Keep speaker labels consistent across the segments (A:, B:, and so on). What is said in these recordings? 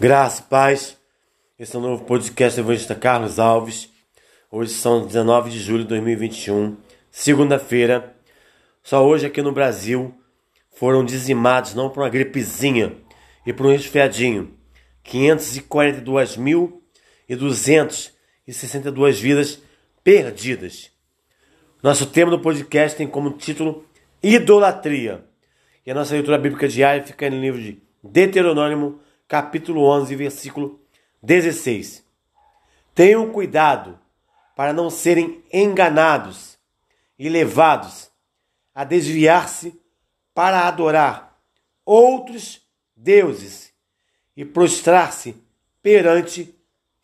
A: Graça paz. Esse é o novo podcast do Evangelista Carlos Alves. Hoje são 19 de julho de 2021, segunda-feira. Só hoje aqui no Brasil foram dizimados, não por uma gripezinha e por um resfriadinho, 542.262 vidas perdidas. Nosso tema do podcast tem como título Idolatria. E a nossa leitura bíblica diária fica no livro de Deuteronômio capítulo 11, versículo 16. Tenham cuidado para não serem enganados e levados a desviar-se para adorar outros deuses e prostrar-se perante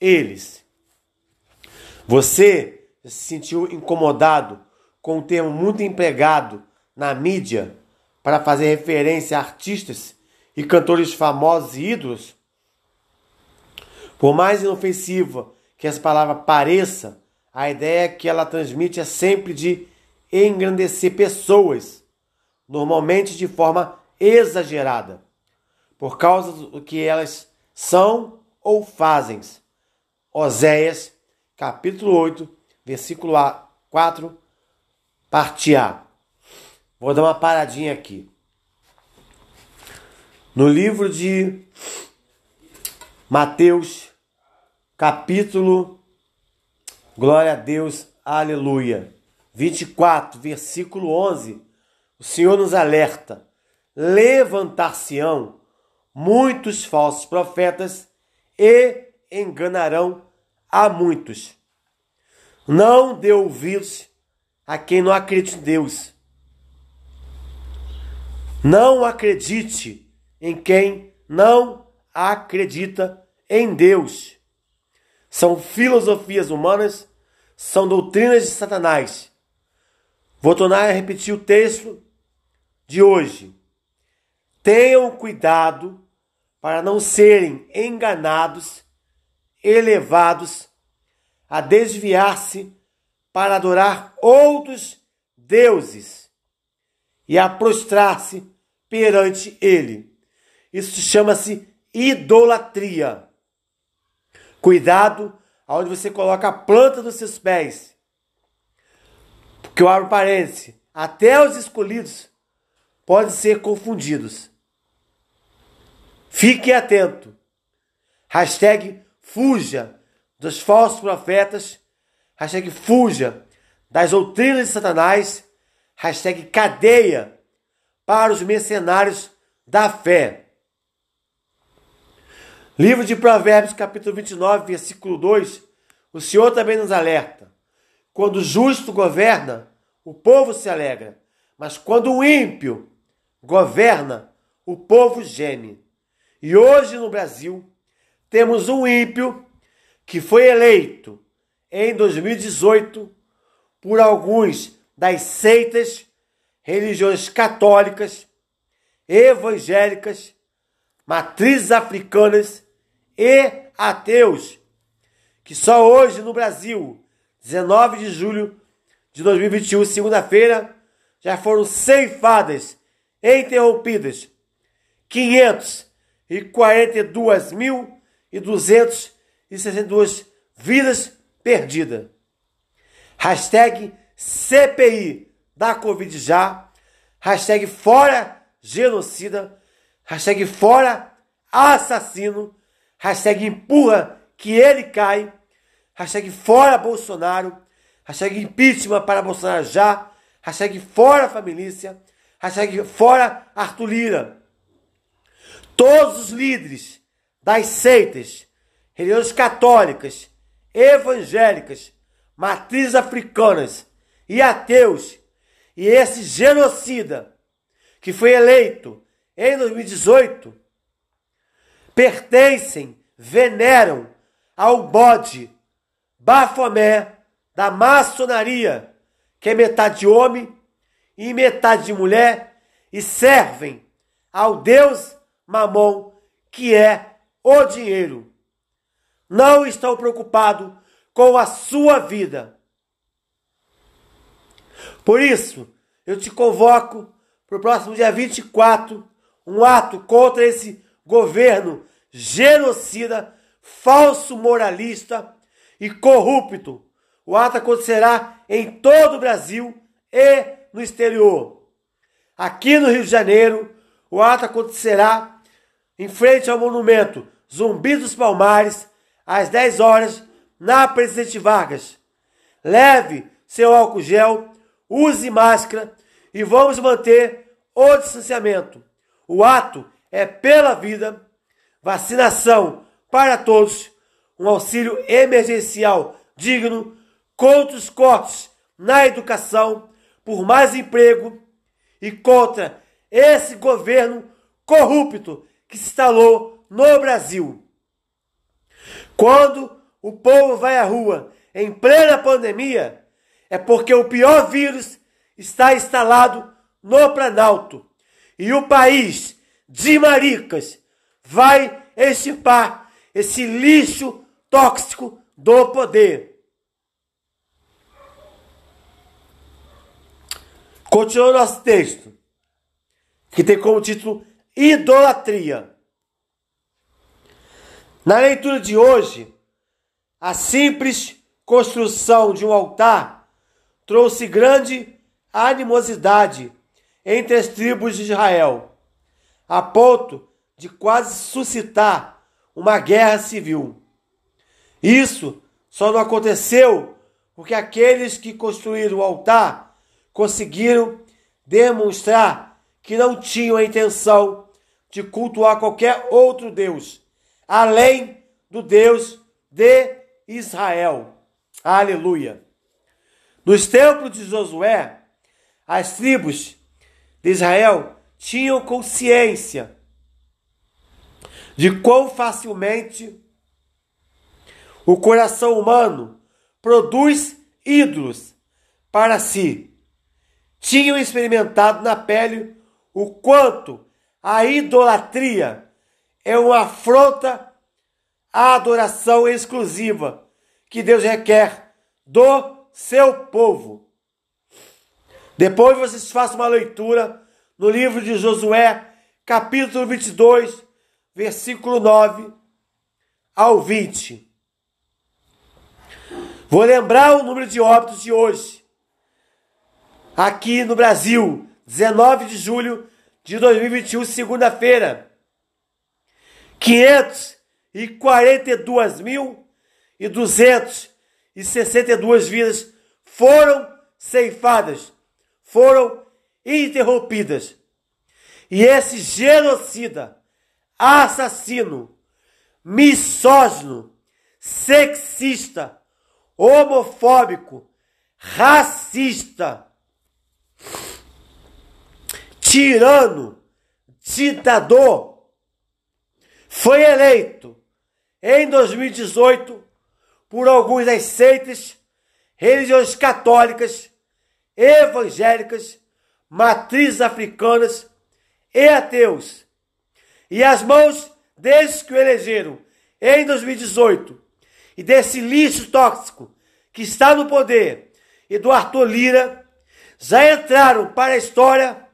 A: eles. Você se sentiu incomodado com um termo muito empregado na mídia para fazer referência a artistas e cantores famosos e ídolos? Por mais inofensiva que essa palavra pareça, a ideia que ela transmite é sempre de engrandecer pessoas, normalmente de forma exagerada, por causa do que elas são ou fazem. Oséias, capítulo 8, versículo 4, parte A. Vou dar uma paradinha aqui. No livro de Mateus, capítulo, glória a Deus, aleluia, 24, versículo 11, o Senhor nos alerta: levantar-se-ão muitos falsos profetas e enganarão a muitos. Não dê ouvidos a quem não acredita em Deus. Não acredite em quem não acredita em Deus. São filosofias humanas, são doutrinas de Satanás. Vou tornar a repetir o texto de hoje. Tenham cuidado para não serem enganados, elevados a desviar-se para adorar outros deuses e a prostrar-se perante ele. Isso chama-se idolatria. Cuidado aonde você coloca a planta dos seus pés. Porque eu abro parênteses, até os escolhidos podem ser confundidos. Fique atento. Hashtag fuja dos falsos profetas. Hashtag fuja das doutrinas de Satanás. Hashtag cadeia para os mercenários da fé. Livro de Provérbios, capítulo 29, versículo 2, o Senhor também nos alerta. Quando o justo governa, o povo se alegra, mas quando o ímpio governa, o povo geme. E hoje no Brasil, temos um ímpio que foi eleito em 2018 por alguns das seitas, religiões católicas, evangélicas, matrizes africanas e ateus, que só hoje no Brasil, 19 de julho de 2021, segunda-feira, já foram ceifadas, interrompidas, 542.262 vidas perdidas. Hashtag CPI da Covid já, hashtag fora genocida, hashtag fora assassino, hashtag empurra que ele cai, hashtag fora Bolsonaro, hashtag impeachment para Bolsonaro já, hashtag fora família, hashtag fora Arthur Lira. Todos os líderes das seitas, religiões católicas, evangélicas, matrizes africanas e ateus, e esse genocida que foi eleito em 2018, pertencem, veneram ao bode Bafomé da maçonaria, que é metade homem e metade mulher, e servem ao Deus Mamon, que é o dinheiro. Não estão preocupados com a sua vida. Por isso, eu te convoco para o próximo dia 24, um ato contra esse governo genocida, falso moralista e corrupto. O ato acontecerá em todo o Brasil e no exterior. Aqui no Rio de Janeiro, o ato acontecerá em frente ao monumento Zumbi dos Palmares, às 10 horas, na Presidente Vargas. Leve seu álcool gel, use máscara e vamos manter o distanciamento. O ato é pela vida, vacinação para todos, um auxílio emergencial digno contra os cortes na educação, por mais emprego e contra esse governo corrupto que se instalou no Brasil. Quando o povo vai à rua em plena pandemia, é porque o pior vírus está instalado no Planalto. E o país de maricas vai extirpar esse lixo tóxico do poder. Continua nosso texto, que tem como título Idolatria. Na leitura de hoje, a simples construção de um altar trouxe grande animosidade entre as tribos de Israel, a ponto de quase suscitar uma guerra civil. Isso só não aconteceu porque aqueles que construíram o altar conseguiram demonstrar que não tinham a intenção de cultuar qualquer outro Deus além do Deus de Israel. Aleluia. Nos templos de Josué, as tribos de Israel tinham consciência de quão facilmente o coração humano produz ídolos para si. Tinham experimentado na pele o quanto a idolatria é uma afronta à adoração exclusiva que Deus requer do seu povo. Depois vocês façam uma leitura no livro de Josué, capítulo 22, versículo 9 ao 20. Vou lembrar o número de óbitos de hoje. Aqui no Brasil, 19 de julho de 2021, segunda-feira. 542.262 vidas foram ceifadas, foram interrompidas. E esse genocida, assassino, misógino, sexista, homofóbico, racista, tirano, ditador, foi eleito em 2018 por alguns das seitas, religiões católicas, evangélicas, matrizes africanas e ateus. E as mãos desses que o elegeram em 2018 e desse lixo tóxico que está no poder e do Arthur Lira já entraram para a história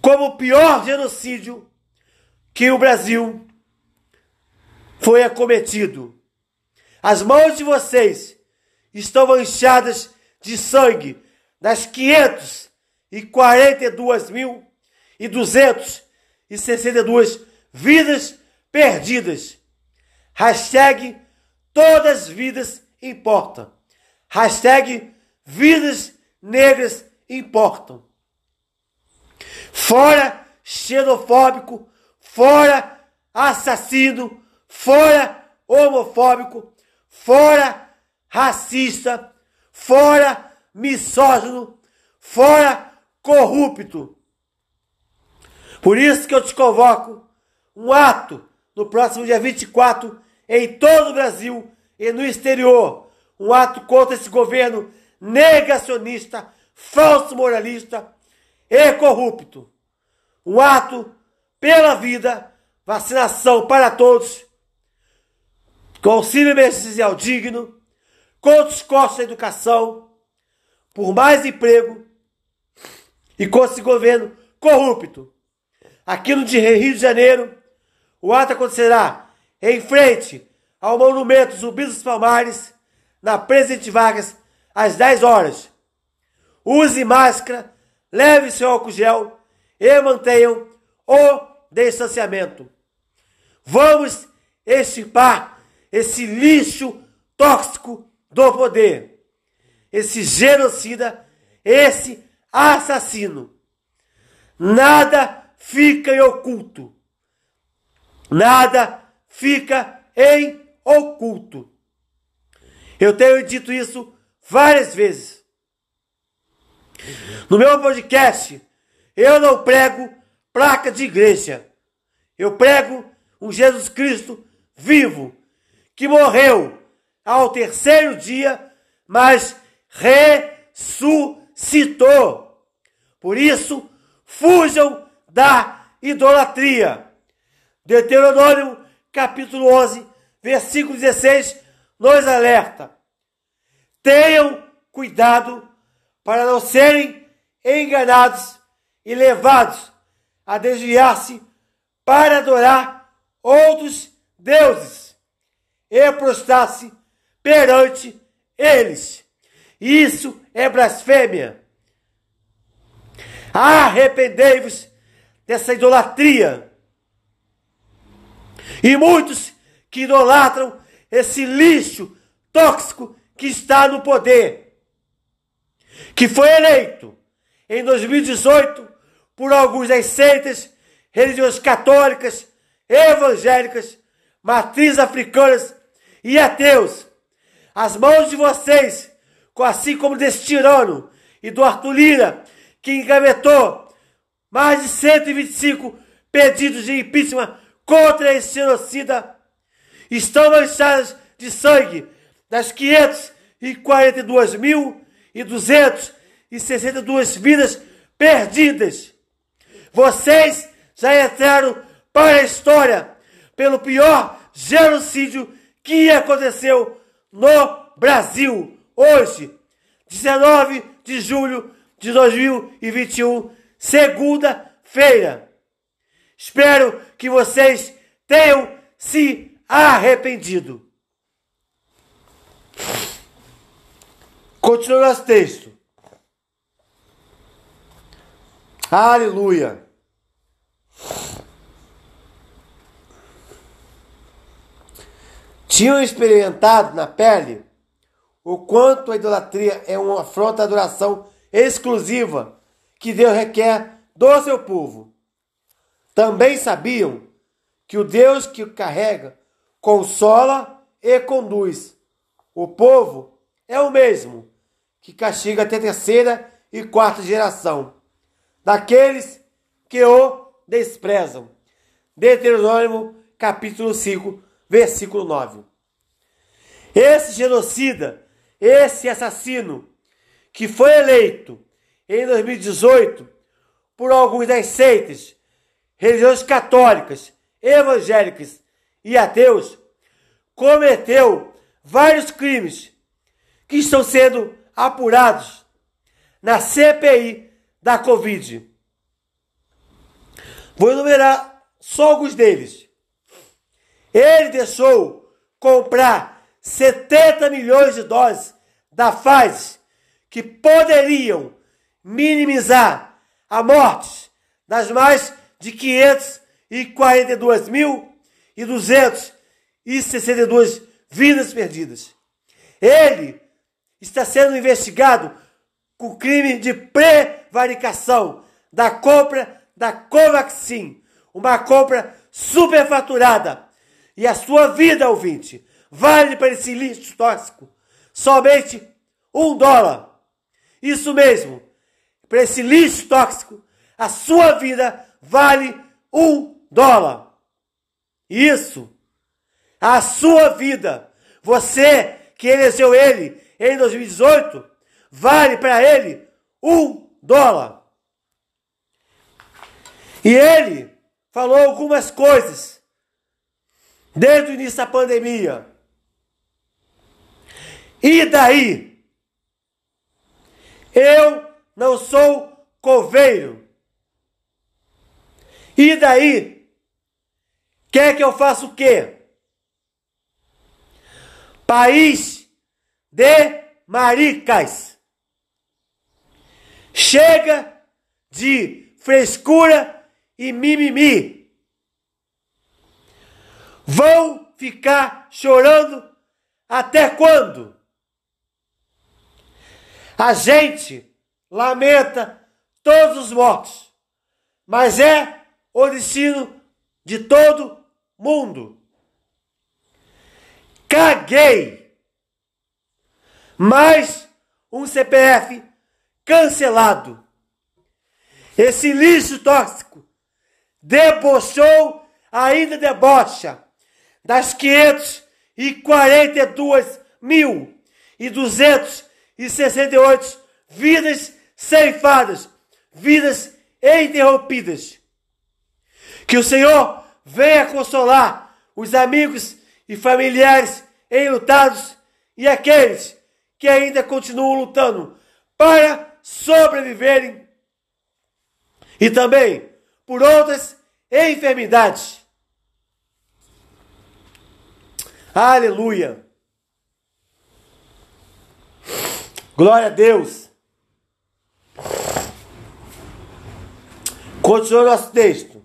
A: como o pior genocídio que o Brasil foi acometido. As mãos de vocês estão manchadas de sangue das 542.262 vidas perdidas. Hashtag todas as vidas importam. Hashtag vidas negras importam. Fora xenofóbico, fora assassino, fora homofóbico, fora racista, fora misógino, fora corrupto. Por isso que eu te convoco um ato no próximo dia 24 em todo o Brasil e no exterior. Um ato contra esse governo negacionista, falso moralista e corrupto. Um ato pela vida, vacinação para todos, com auxílio emergencial digno, com descosto da educação, por mais emprego e com esse governo corrupto. Aqui no Rio de Janeiro, O ato acontecerá em frente ao monumento Zumbi dos Palmares, na Presidente Vargas, às 10 horas. Use máscara, leve seu álcool gel e mantenham o distanciamento. Vamos extirpar esse lixo tóxico do poder, esse genocida, esse assassino. Nada fica em oculto. Nada fica em oculto. Eu tenho dito isso várias vezes. No meu podcast, eu não prego placa de igreja. Eu prego um Jesus Cristo vivo, que morreu ao terceiro dia, mas ressuscitou. Por isso, fujam da idolatria. Deuteronômio capítulo 11, versículo 16, nos alerta. Tenham cuidado para não serem enganados e levados a desviar-se para adorar outros deuses e prostrar-se perante eles. Isso é blasfêmia. Arrependei-vos dessa idolatria. E muitos que idolatram esse lixo tóxico que está no poder, que foi eleito em 2018 por alguns das seitas religiões católicas, evangélicas, matrizes africanas e ateus. As mãos de vocês, assim como desse tirano e do Arthur Lira, que engavetou mais de 125 pedidos de impeachment contra esse genocida, estão manchadas de sangue das 542.262 vidas perdidas. Vocês já entraram para a história pelo pior genocídio que aconteceu no Brasil hoje, 19 de julho de 2021, segunda-feira. Espero que vocês tenham se arrependido. Continua nosso texto. Aleluia. Tinham experimentado na pele o quanto a idolatria é uma afronta à adoração exclusiva que Deus requer do seu povo. Também sabiam que o Deus que carrega consola e conduz. O povo é o mesmo que castiga até terceira e quarta geração daqueles que o desprezam. Deuteronômio capítulo 5, versículo 9. Esse genocida, esse assassino, que foi eleito em 2018 por alguns das seitas, religiões católicas, evangélicas e ateus, cometeu vários crimes que estão sendo apurados na CPI da Covid. Vou enumerar só alguns deles. Ele deixou comprar 70 milhões de doses da Pfizer que poderiam minimizar a morte das mais de 542.262 vidas perdidas. Ele está sendo investigado com crime de prevaricação da compra da Covaxin, uma compra superfaturada. E a sua vida, ouvinte, vale para esse lixo tóxico somente um dólar. Isso mesmo, para esse lixo tóxico, a sua vida vale um dólar. Isso, a sua vida, você que elegeu ele em 2018, vale para ele um dólar. E ele falou algumas coisas desde o início da pandemia. E daí? Eu não sou coveiro. E daí? Quer que eu faça o quê? País de maricas. Chega de frescura e mimimi. Vão ficar chorando até quando? A gente lamenta todos os mortos, mas é o destino de todo mundo. Caguei! Mais um CPF cancelado. Esse lixo tóxico debochou, ainda debocha, das 542 mil e 268 vidas ceifadas, vidas interrompidas. Que o Senhor venha consolar os amigos e familiares enlutados e aqueles que ainda continuam lutando para sobreviverem e também por outras enfermidades. Aleluia! Glória a Deus! Continua nosso texto.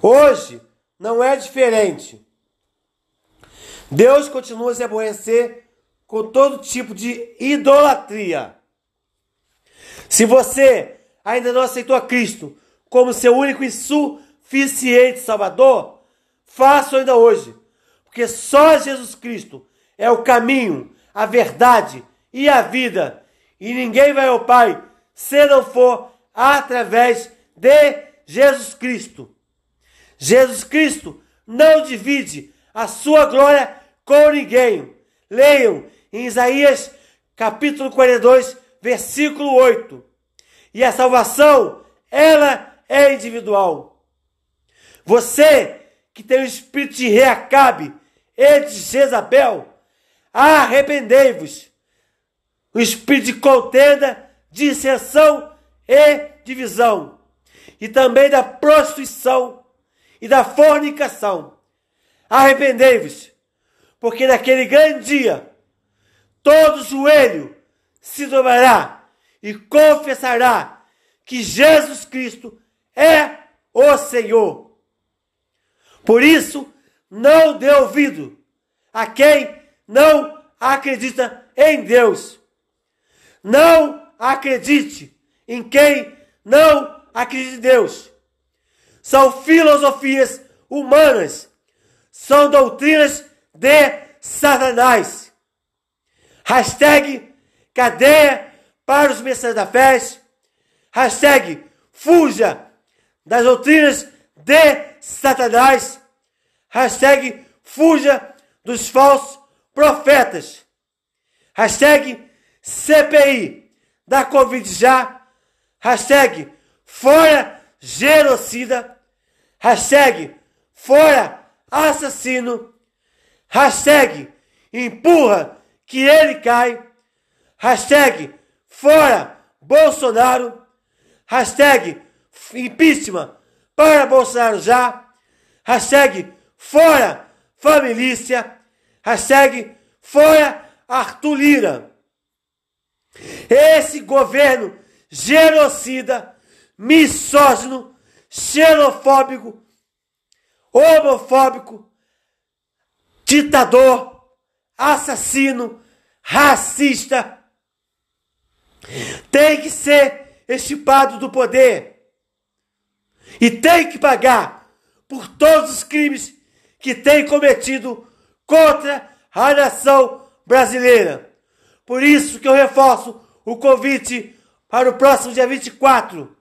A: Hoje não é diferente. Deus continua a se aborrecer com todo tipo de idolatria. Se você ainda não aceitou a Cristo como seu único e suficiente Salvador, faça ainda hoje, porque só Jesus Cristo é o caminho, a verdade e a vida, e ninguém vai ao Pai se não for através de Jesus Cristo. Jesus Cristo não divide a sua glória com ninguém. Leiam em Isaías capítulo 42, versículo 8. E a salvação, ela é individual. Você que tem o espírito de Reacabe e de Jezabel, arrependei-vos. O espírito de contenda, dissensão e divisão. E também da prostituição e da fornicação. Arrependei-vos, porque naquele grande dia todo joelho se dobrará e confessará que Jesus Cristo é o Senhor. Por isso, não dê ouvido a quem não acredita em Deus. Não acredite em quem não acredita em Deus. São filosofias humanas, são doutrinas de Satanás. Hashtag cadeia para os mensageiros da fé. Hashtag fuja das doutrinas de Satanás. Hashtag fuja dos falsos profetas. Hashtag CPI da Covid já. Hashtag fora genocida. Hashtag fora assassino. Hashtag empurra que ele cai. Hashtag fora Bolsonaro. Hashtag impeachment para Bolsonaro já. Hashtag fora família. Hashtag fora Arthur Lira. Esse governo genocida, misógino, xenofóbico, homofóbico, ditador, assassino, racista, tem que ser estipado do poder e tem que pagar por todos os crimes que tem cometido contra a nação brasileira. Por isso que eu reforço o convite para o próximo dia 24,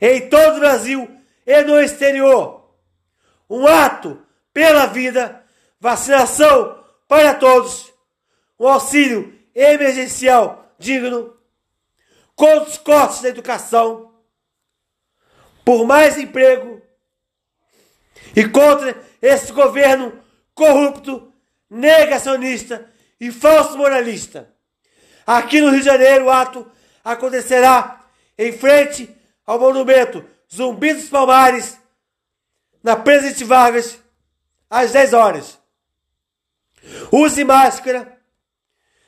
A: em todo o Brasil e no exterior. Um ato pela vida, vacinação para todos, um auxílio emergencial digno, contra os cortes da educação, por mais emprego e contra esse governo corrupto, negacionista e falso moralista. Aqui no Rio de Janeiro, o ato acontecerá em frente ao monumento Zumbi dos Palmares, na Presidente Vargas, às 10 horas. Use máscara,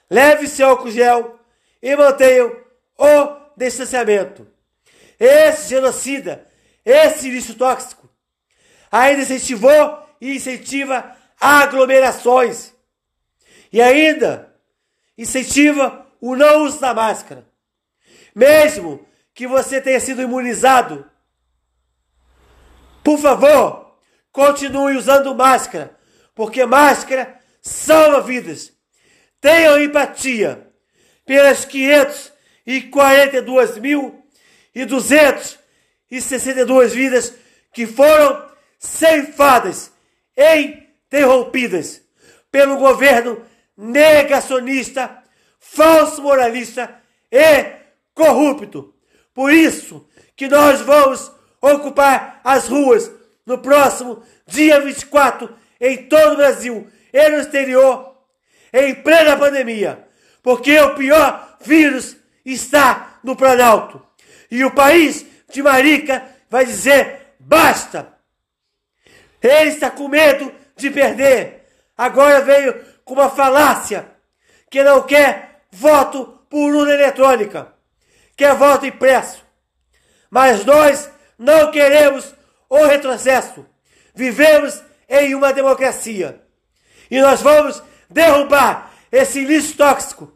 A: leve seu álcool gel e mantenham o distanciamento. Esse genocida, esse lixo tóxico, ainda incentivou e incentiva aglomerações. E ainda incentiva o não uso da máscara. Mesmo que você tenha sido imunizado, por favor, continue usando máscara, porque máscara salva vidas. Tenham empatia pelas 542 mil e 262 vidas que foram ceifadas, interrompidas pelo governo negacionista, falso moralista e corrupto. Por isso que nós vamos ocupar as ruas no próximo dia 24 em todo o Brasil e no exterior em plena pandemia, porque o pior vírus está no Planalto. E o país de Marica vai dizer basta. Ele está com medo de perder. Agora veio com uma falácia que não quer voto por urna eletrônica, quer voto impresso. Mas nós não queremos o retrocesso. Vivemos em uma democracia. E nós vamos derrubar esse lixo tóxico.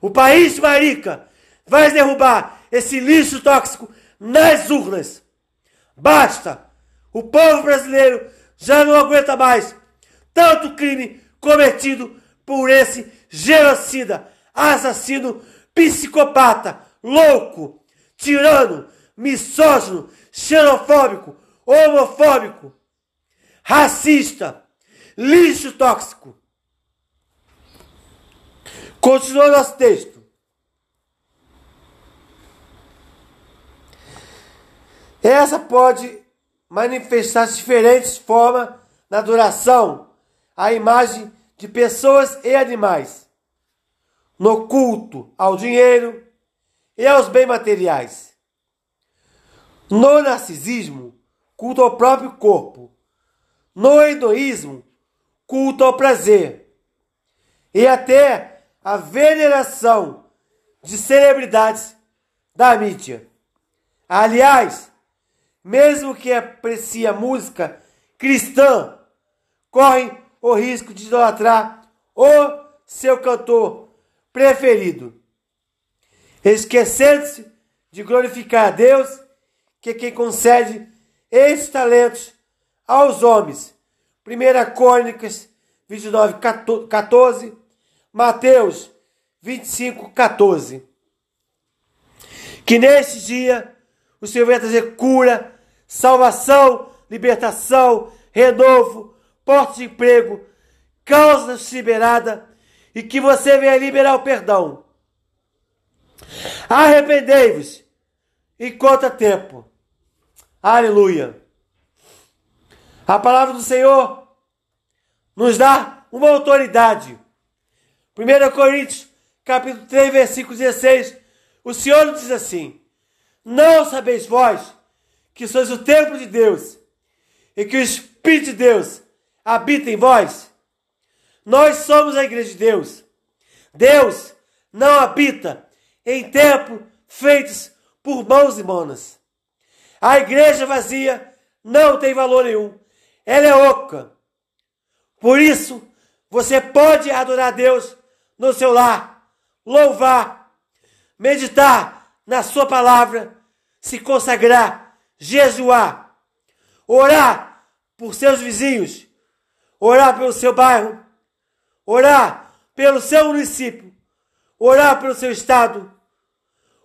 A: O país Marica vai derrubar esse lixo tóxico nas urnas. Basta! O povo brasileiro já não aguenta mais tanto crime cometido por esse genocida, assassino, psicopata, louco, tirano, misógino, xenofóbico, homofóbico, racista, lixo tóxico. Continua nosso texto. Essa pode manifestar-se de diferentes formas na duração, a imagem de pessoas e animais, no culto ao dinheiro e aos bens materiais. No narcisismo, culto ao próprio corpo. No egoísmo, culto ao prazer. E até a veneração de celebridades da mídia. Aliás, mesmo que aprecie a música cristã, corre o risco de idolatrar o seu cantor preferido, esquecendo-se de glorificar a Deus, que é quem concede esses talentos aos homens. 1 Crônicas 29, 14, Mateus 25, 14. Que neste dia o Senhor venha trazer cura, salvação, libertação, renovo, portas de emprego, causa liberada e que você venha liberar o perdão. Arrependei-vos enquanto é tempo. Aleluia. A palavra do Senhor nos dá uma autoridade. 1 Coríntios, capítulo 3, versículo 16, o Senhor diz assim: Não sabeis vós que sois o templo de Deus e que o Espírito de Deus habita em vós. Nós somos a igreja de Deus. Deus não habita em templo feitos por mãos manas. A igreja vazia não tem valor nenhum. Ela é oca. Por isso, você pode adorar Deus no seu lar, louvar, meditar na sua palavra, se consagrar jejuar, orar por seus vizinhos, orar pelo seu bairro, orar pelo seu município, orar pelo seu estado,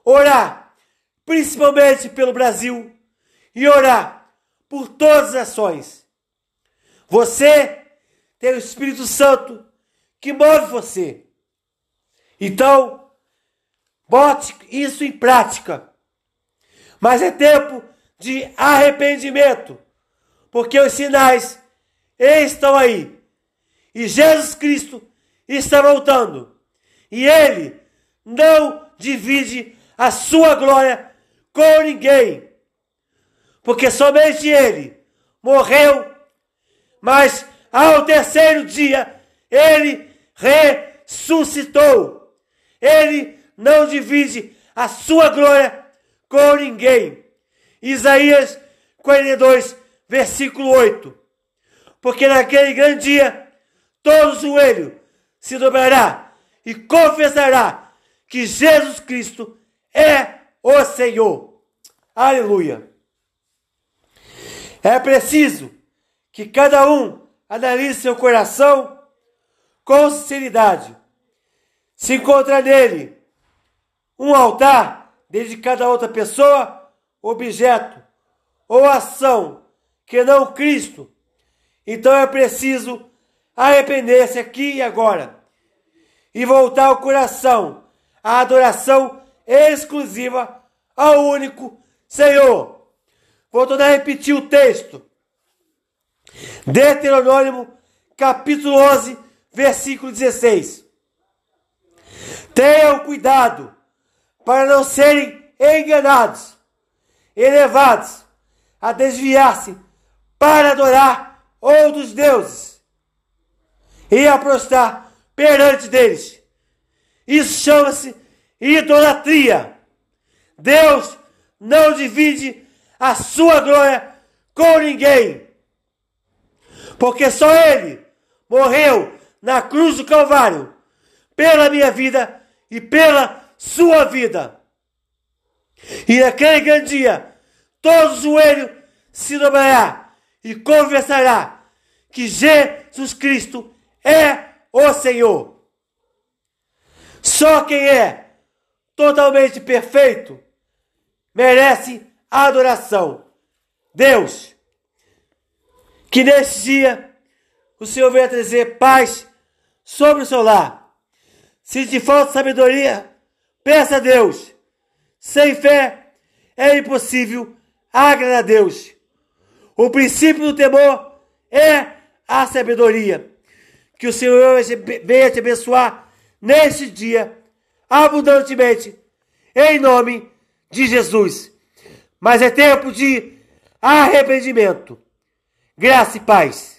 A: orar principalmente pelo Brasil e orar por todas as ações. Você tem o Espírito Santo que move você. Então, bote isso em prática. Mas é tempo de arrependimento, porque os sinais estão aí. E Jesus Cristo está voltando. E ele não divide a sua glória com ninguém. porque somente ele morreu, mas ao terceiro dia ele ressuscitou. Ele não divide a sua glória com ninguém. Isaías 42, versículo 8. Porque naquele grande dia todo joelho se dobrará e confessará que Jesus Cristo é o Senhor. Aleluia. É preciso que cada um analise seu coração com sinceridade. Se encontra nele um altar dedicado a outra pessoa, objeto ou ação que não Cristo, então é preciso arrepender-se aqui e agora e voltar o coração à adoração exclusiva ao único Senhor. Vou tornar a repetir o texto. Deuteronômio, capítulo 11, versículo 16. Tenham cuidado para não serem enganados, elevados a desviar-se para adorar outros deuses e a prostrar perante deles. Isso chama-se idolatria. Deus não divide a sua glória com ninguém. Porque só Ele morreu na cruz do Calvário pela minha vida e pela sua vida. E naquele grande dia, todo joelho se dobrará e conversará que Jesus Cristo é o Senhor. Só quem é totalmente perfeito merece adoração. Deus, que neste dia o Senhor venha trazer paz sobre o seu lar. Se te falta sabedoria, peça a Deus. Sem fé é impossível agradar a Deus. O princípio do temor é a sabedoria. Que o Senhor venha te abençoar neste dia, abundantemente, em nome de Jesus. Mas é tempo de arrependimento. Graça e paz.